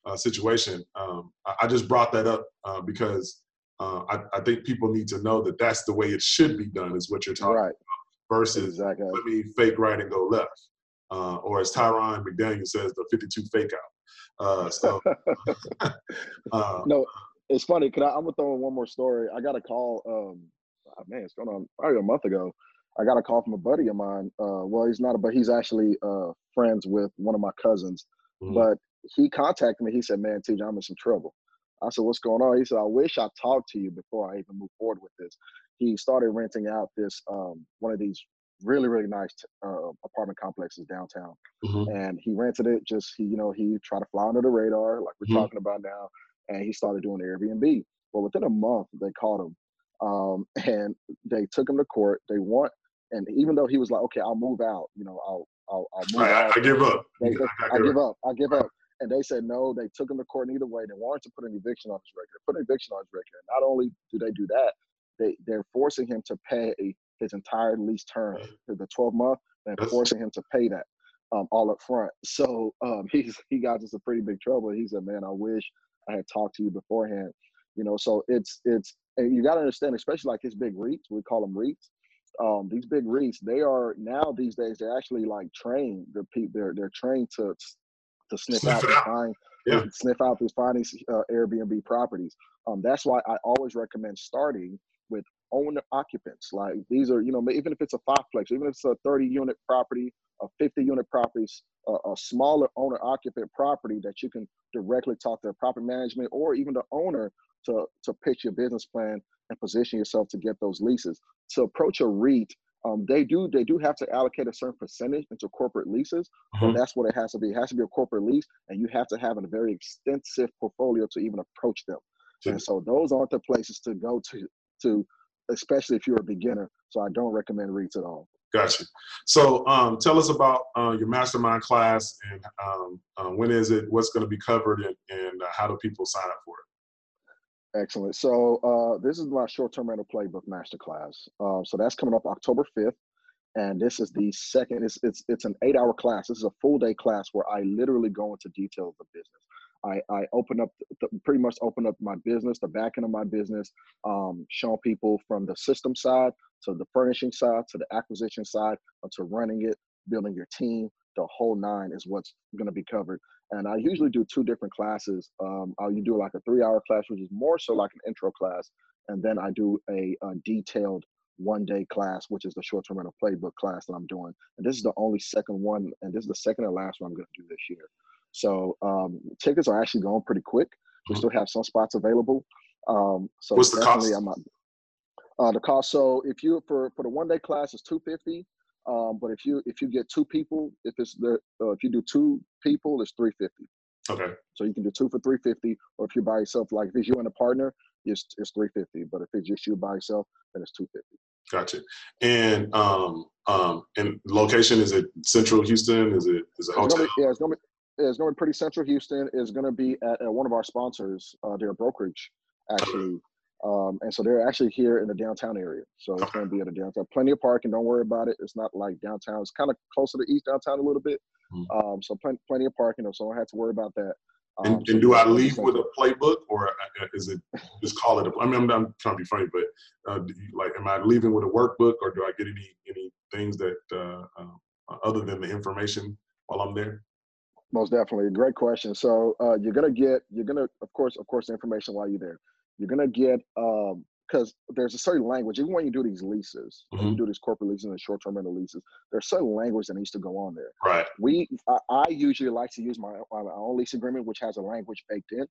uh, situation. Um, I, I, just brought that up uh, because uh, I, think people need to know that that's the way it should be done. Is what you're talking right. about versus exactly. let me fake right and go left, uh, or as Tyron McDaniel says, the 52 fake out. Uh, so no, it's funny. Cause I, am gonna throw in one more story. I got a call. Um, oh, man, it's going on probably a month ago I got a call from a buddy of mine. Uh, well, he's not a, but he's actually uh, friends with one of my cousins. Mm-hmm. But he contacted me. He said, "Man, TJ, I'm in some trouble." I said, "What's going on?" He said, "I wish I talked to you before I even move forward with this." He started renting out this um, one of these really really nice uh, apartment complexes downtown, mm-hmm. and he rented it. Just he, you know, he tried to fly under the radar, like we're mm-hmm. talking about now, and he started doing Airbnb. Well, within a month, they caught him, um, and they took him to court. They want and even though he was like, okay, I'll move out, you know, I'll I'll, I'll move out. I, I give up. They, they, I, I, give up. I give up. And they said no. They took him to court either way. They wanted to put an eviction on his record. Put an eviction on his record. Not only do they do that, they they're forcing him to pay his entire lease term, the 12 month. They're forcing him to pay that um, all up front. So um, he's he got into some pretty big trouble. He said, "Man, I wish I had talked to you beforehand." You know, so it's it's and you got to understand, especially like his big REITs. We call them REITs um, these big REITs, they are now these days they're actually like trained. They're they're they're trained to to sniff, sniff out and find yeah. sniff out these finding uh, Airbnb properties. Um, that's why I always recommend starting owner occupants. Like these are you know even if it's a fiveplex, even if it's a 30 unit property, a 50 unit properties, a, a smaller owner occupant property that you can directly talk to property management or even the owner to to pitch your business plan and position yourself to get those leases. To approach a REIT, um, they do they do have to allocate a certain percentage into corporate leases, mm-hmm. that's what it has to be. It has to be a corporate lease, and you have to have a very extensive portfolio to even approach them. And so those aren't the places to go to to especially if you're a beginner. So I don't recommend REITs at all. Gotcha. So um, tell us about uh, your mastermind class and um, uh, when is it? What's going to be covered and, and uh, how do people sign up for it? Excellent. So uh, this is my short-term rental playbook masterclass. Uh, so that's coming up October 5th. And this is the second, it's, it's, it's an eight hour class. This is a full day class where I literally go into detail of the business. I, I open up, pretty much open up my business, the back end of my business, um, showing people from the system side to the furnishing side to the acquisition side to running it, building your team. The whole nine is what's going to be covered. And I usually do two different classes. Um, I'll do like a three hour class, which is more so like an intro class. And then I do a, a detailed one day class, which is the short term rental playbook class that I'm doing. And this is the only second one, and this is the second and last one I'm going to do this year. So um, tickets are actually going pretty quick. We mm-hmm. still have some spots available. Um, so what's the cost? I'm, uh, the cost. So if you for for the one day class is two fifty. Um, but if you if you get two people, if it's the uh, if you do two people, it's three fifty. Okay. So you can do two for three fifty, or if you're by yourself, like if it's you and a partner, it's it's three fifty. But if it's just you by yourself, then it's two fifty. Gotcha. And um um and location is it Central Houston? Is it is it hotel? It's be, yeah, it's gonna be it's going to be pretty central Houston. is going to be at, at, one of our sponsors, uh, their brokerage, actually. Um, and so they're actually here in the downtown area. So it's going to be at a downtown. Plenty of parking. Don't worry about it. It's not like downtown. It's kind of closer to east downtown a little bit. Mm-hmm. Um, so plenty, plenty of parking. So I don't have to worry about that. Um, and, and do I leave with a playbook, or uh, is it just call it? A, I mean, I'm, I'm trying to be funny, but uh, you, like, am I leaving with a workbook, or do I get any any things that uh, uh, other than the information while I'm there? Most definitely, great question. So uh, you're gonna get, you're gonna, of course, of course, information while you're there. You're gonna get because um, there's a certain language. Even when you do these leases, mm-hmm. you do these corporate leases and short-term rental leases, there's certain language that needs to go on there. Right. We, I, I usually like to use my, my own lease agreement, which has a language baked in.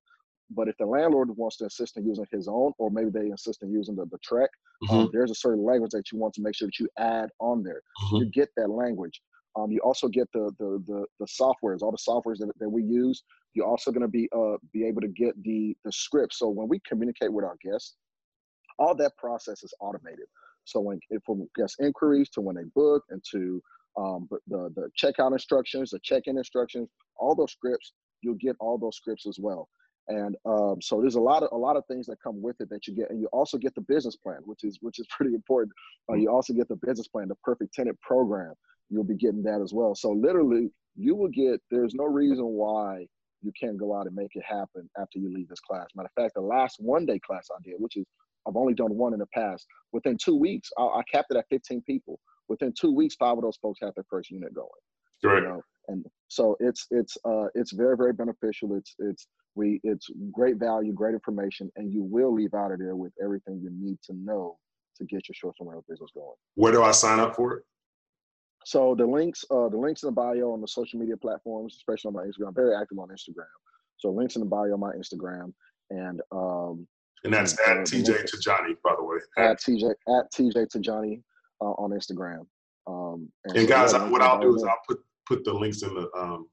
But if the landlord wants to insist on using his own, or maybe they insist on using the, the TREC, um, mm-hmm. um, there's a certain language that you want to make sure that you add on there. Mm-hmm. You get that language. Um, you also get the the the, the softwares, all the softwares that, that we use. You're also going to be uh, be able to get the the script. So when we communicate with our guests, all that process is automated. So when from guest inquiries to when they book and to um, the the checkout instructions, the check-in instructions, all those scripts, you'll get all those scripts as well. And um, so there's a lot of a lot of things that come with it that you get, and you also get the business plan, which is which is pretty important. Uh, you also get the business plan, the perfect tenant program you'll be getting that as well. So literally, you will get. There's no reason why you can't go out and make it happen after you leave this class. Matter of fact, the last one day class I did, which is I've only done one in the past. Within two weeks, I, I capped it at 15 people. Within two weeks, five of those folks had their first unit going. Right. You know? And so it's it's uh it's very very beneficial. It's it's we it's great value, great information, and you will leave out of there with everything you need to know to get your short-term rental business going. Where do I sign up for it? So the links, uh, the links in the bio on the social media platforms, especially on my Instagram. I'm very active on Instagram. So links in the bio on my Instagram, and um, and that's at uh, TJ Johnny, by the way. At, TJ at TJ Tijani uh, on Instagram. Um, and, and so guys, what I'll do is I'll put put the links in the um,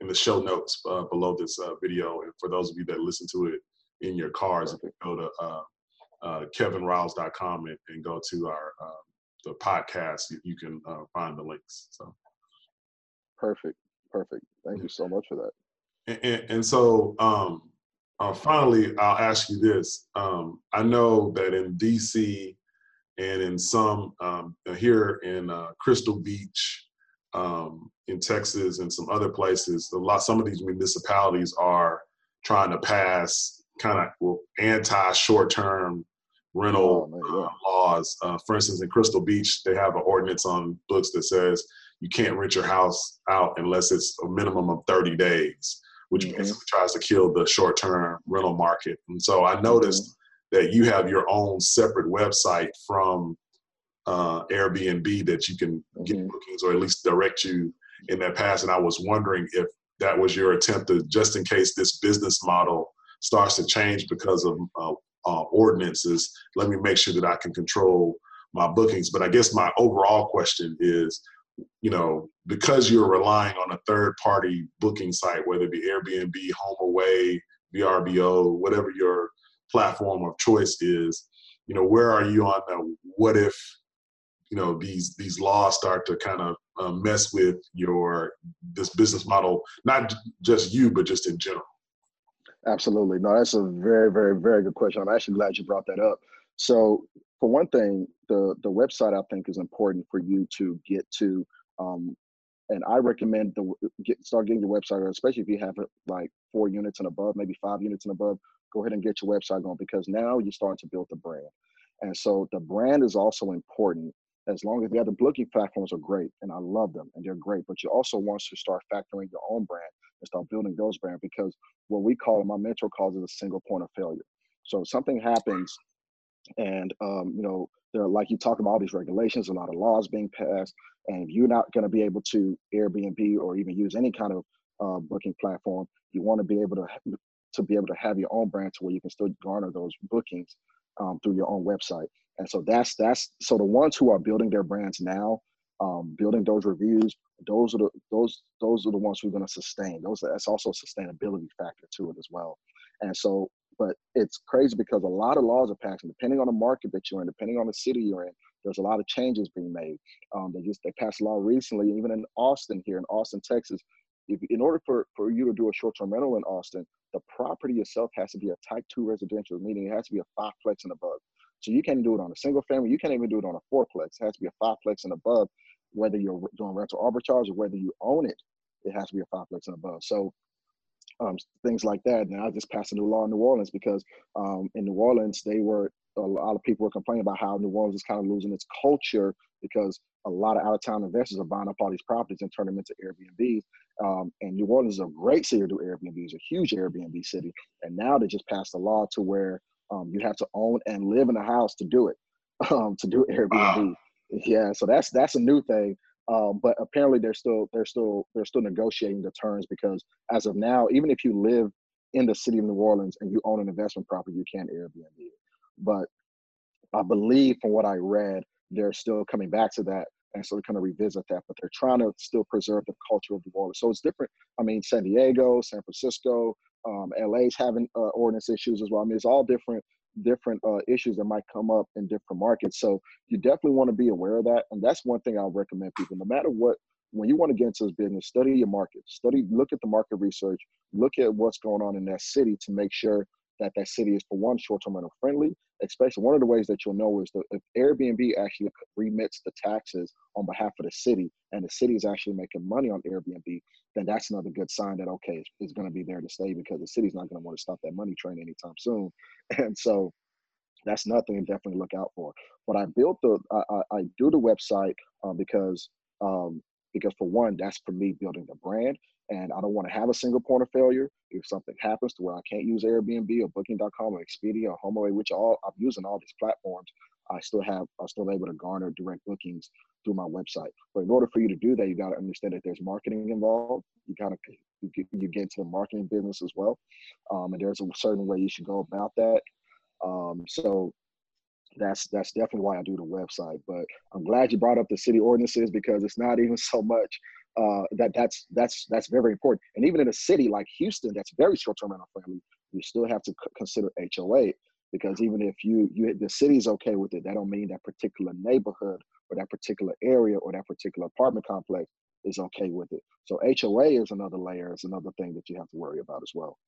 in the show notes uh, below this uh, video, and for those of you that listen to it in your cars, go to uh, uh, kevinriles.com and, and go to our uh, the podcast, you, you can uh, find the links. So perfect, perfect. Thank you so much for that. And, and, and so um, uh, finally, I'll ask you this. Um, I know that in DC and in some um, here in uh, Crystal Beach, um, in Texas and some other places, a lot some of these municipalities are trying to pass kind of well, anti short term rental oh, uh, laws. Uh, for instance, in Crystal Beach, they have an ordinance on books that says you can't rent your house out unless it's a minimum of 30 days, which mm-hmm. basically tries to kill the short term rental market. And so I noticed mm-hmm. that you have your own separate website from uh, Airbnb that you can get mm-hmm. bookings or at least direct you in that path. And I was wondering if that was your attempt to, just in case this business model starts to change because of uh, uh, ordinances. Let me make sure that I can control my bookings. But I guess my overall question is, you know, because you're relying on a third party booking site, whether it be Airbnb, HomeAway, VRBO, whatever your platform of choice is, you know, where are you on the what if, you know, these these laws start to kind of uh, mess with your this business model, not just you, but just in general. Absolutely. No, that's a very, very, very good question. I'm actually glad you brought that up. So, for one thing, the the website I think is important for you to get to. Um, and I recommend the get start getting your website, especially if you have like four units and above, maybe five units and above. Go ahead and get your website going because now you're starting to build the brand. And so the brand is also important as long as the other booking platforms are great and I love them and they're great, but you also want to start factoring your own brand and start building those brands because what we call my mentor calls it a single point of failure. So something happens and um, you know, there like you talk about all these regulations, a lot of laws being passed, and you're not going to be able to Airbnb or even use any kind of uh, booking platform. You want to be able to to be able to have your own brand to where you can still garner those bookings um, through your own website. And so that's that's so the ones who are building their brands now, um, building those reviews, those are the those those are the ones who are going to sustain. Those that's also a sustainability factor to it as well. And so, but it's crazy because a lot of laws are passing depending on the market that you're in, depending on the city you're in. There's a lot of changes being made. Um, they just they passed a law recently, even in Austin here in Austin, Texas. If, in order for, for you to do a short-term rental in Austin, the property itself has to be a type two residential, meaning it has to be a five plex and above. So you can't do it on a single family. You can't even do it on a fourplex. It has to be a fiveplex and above, whether you're doing rental arbitrage or whether you own it. It has to be a fiveplex and above. So um, things like that. Now I just passed a new law in New Orleans because um, in New Orleans they were a lot of people were complaining about how New Orleans is kind of losing its culture because a lot of out of town investors are buying up all these properties and turning them into Airbnbs. Um, and New Orleans is a great city to do Airbnb. It's a huge Airbnb city. And now they just passed a law to where um, you have to own and live in a house to do it, um, to do Airbnb. Wow. Yeah, so that's that's a new thing. Um, but apparently they're still they're still they're still negotiating the terms because as of now, even if you live in the city of New Orleans and you own an investment property, you can't Airbnb it. But I believe from what I read, they're still coming back to that and so they're going to revisit that. But they're trying to still preserve the culture of New Orleans. So it's different. I mean, San Diego, San Francisco, um, LA's having uh, ordinance issues as well. I mean, it's all different different uh, issues that might come up in different markets. So you definitely want to be aware of that. And that's one thing I'll recommend people, no matter what, when you want to get into this business, study your market, study, look at the market research, look at what's going on in that city to make sure that that city is for one short-term rental friendly especially one of the ways that you'll know is that if airbnb actually remits the taxes on behalf of the city and the city is actually making money on airbnb then that's another good sign that okay it's, it's going to be there to stay because the city's not going to want to stop that money train anytime soon. And so that's nothing to definitely look out for. But i built the i, I, I do the website uh, because um, because for one that's for me building the brand and I don't want to have a single point of failure. If something happens to where I can't use Airbnb or Booking.com or Expedia or HomeAway, which all I'm using all these platforms, I still have I'm still able to garner direct bookings through my website. But in order for you to do that, you got to understand that there's marketing involved. You you get, you get into the marketing business as well, um, and there's a certain way you should go about that. Um, so that's that's definitely why I do the website. But I'm glad you brought up the city ordinances because it's not even so much uh, that that's that's that's very important. And even in a city like Houston, that's very short-term rental friendly, you still have to c- consider HOA because even if you you the city's okay with it, that don't mean that particular neighborhood or that particular area or that particular apartment complex is okay with it. So HOA is another layer, is another thing that you have to worry about as well.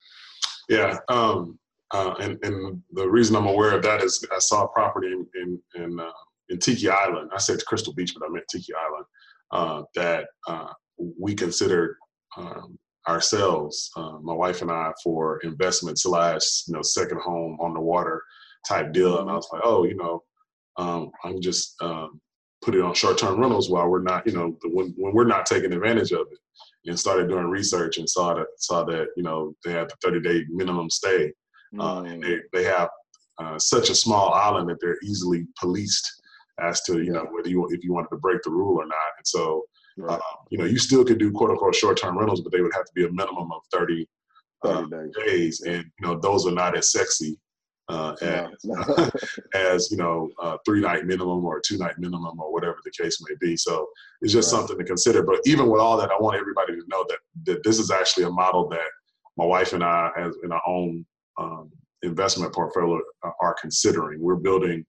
Yeah, um, uh, and and the reason I'm aware of that is I saw a property in in in, uh, in Tiki Island. I said Crystal Beach, but I meant Tiki Island uh, that uh, we considered um, ourselves, uh, my wife and I, for investment slash you know second home on the water type deal. And I was like, oh, you know, um, I'm just um, put it on short term rentals while we're not, you know, when when we're not taking advantage of it. And started doing research and saw that saw that you know they had the 30 day minimum stay. Mm. and they, they have uh, such a small island that they're easily policed as to you know whether you if you wanted to break the rule or not. And so, right. um, you know, you still could do quote unquote short term rentals, but they would have to be a minimum of 30, 30 uh, days. days. and you know those are not as sexy. Uh, as, as you know, three night minimum or two night minimum or whatever the case may be. So it's just right. something to consider. But even with all that, I want everybody to know that that this is actually a model that my wife and I, as in our own um, investment portfolio are considering. We're building uh,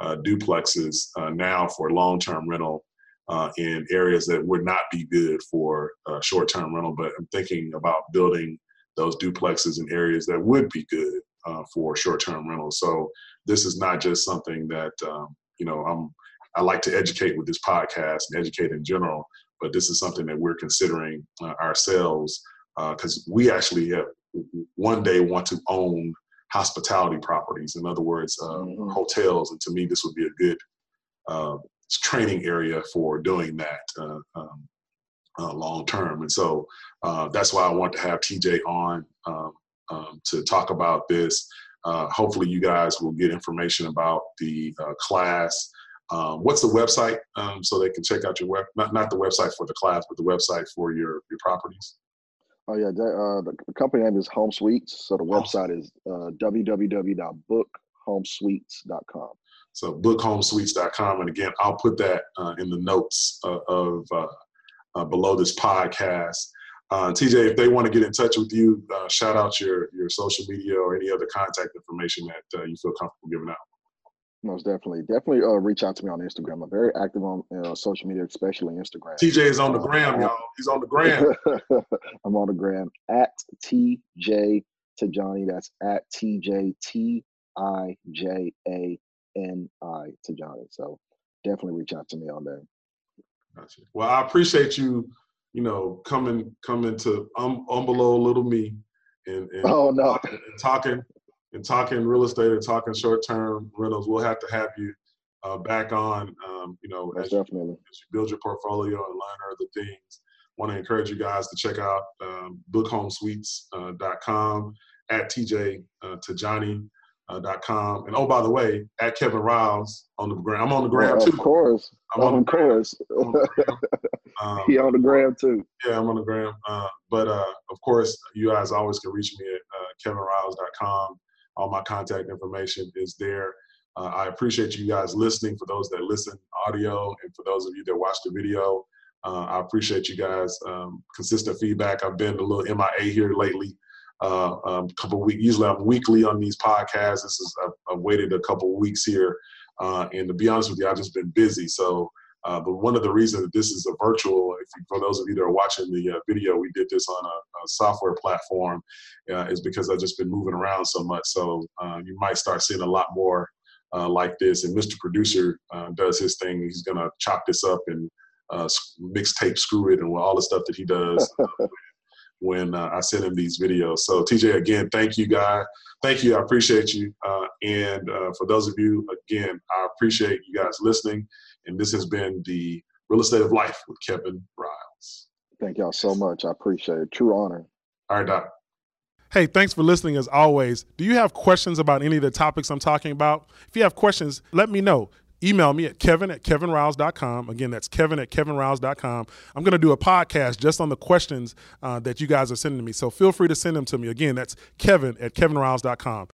duplexes uh, now for long-term rental uh, in areas that would not be good for uh, short-term rental, but I'm thinking about building those duplexes in areas that would be good uh, for short-term rental. So this is not just something that um, you know I'm. I like to educate with this podcast and educate in general, but this is something that we're considering uh, ourselves because we actually have, one day want to own hospitality properties. In other words, uh, mm-hmm. hotels. And to me, this would be a good uh, training area for doing that uh, um, uh, long term. And so uh, that's why I want to have TJ on um, um, to talk about this. Uh, hopefully, you guys will get information about the class. Um, what's the website um, so they can check out your web? Not not the website for the class, but the website for your your properties. Oh yeah, uh, the, company name is Home Suites. So the website is uh, www.bookhomesuites.com. So bookhomesuites.com, and again, I'll put that uh, in the notes uh, of uh, uh, below this podcast. TJ, if they want to get in touch with you, shout out your your social media or any other contact information that you feel comfortable giving out. Most definitely, definitely uh, reach out to me on Instagram. I'm very active on uh, social media, especially Instagram. TJ is on the uh, gram, y'all. He's on the gram. I'm on the gram at TJ Tijani. That's at TJ T I J A N I Tijani. So definitely reach out to me on there. Gotcha. Well, I appreciate you. You know, coming coming to um, um below little me and, and oh no and talking and talking real estate and talking short term rentals, we'll have to have you uh, back on. Um, you know, as you, as you, build your portfolio and learn other things. Want to encourage you guys to check out um, bookhomesuites.com uh, at TJ uh, Tijani. Uh, dot com. And oh by the way at Kevin Riles on the gram I'm on the gram yeah, too. of course. I'm on, of course. On um, he on the gram too. yeah I'm on the gram uh, but uh, of course you guys always can reach me at uh, kevinriles.com all my contact information is there. Uh, I appreciate you guys listening. For those that listen audio, and for those of you that watch the video, uh, I appreciate you guys um, consistent feedback. I've been a little MIA here lately. Uh, um, couple weeks. Usually I'm weekly on these podcasts. This is I've, I've waited a couple weeks here, uh, and to be honest with you, I've just been busy. So uh, but one of the reasons that this is a virtual, you, for those of you that are watching the uh, video, we did this on a, a software platform, uh, is because I've just been moving around so much. So uh, you might start seeing a lot more uh, like this. And Mr. Producer uh, does his thing. He's gonna chop this up and mixtape screw it and all the stuff that he does. when I send him these videos. So TJ, again, thank you, guy. Thank you. I appreciate you. and for those of you, again, I appreciate you guys listening. And this has been the Real Estate of Life with Kevin Riles. Thank y'all so much. I appreciate it. True honor. All right, Doc. Hey, thanks for listening as always. Do you have questions about any of the topics I'm talking about? If you have questions, let me know. Email me at kevin at kevinriles.com. Again, that's kevin at kevinriles.com. I'm going to do a podcast just on the questions uh, that you guys are sending me. So feel free to send them to me. Again, that's kevin at kevinriles.com.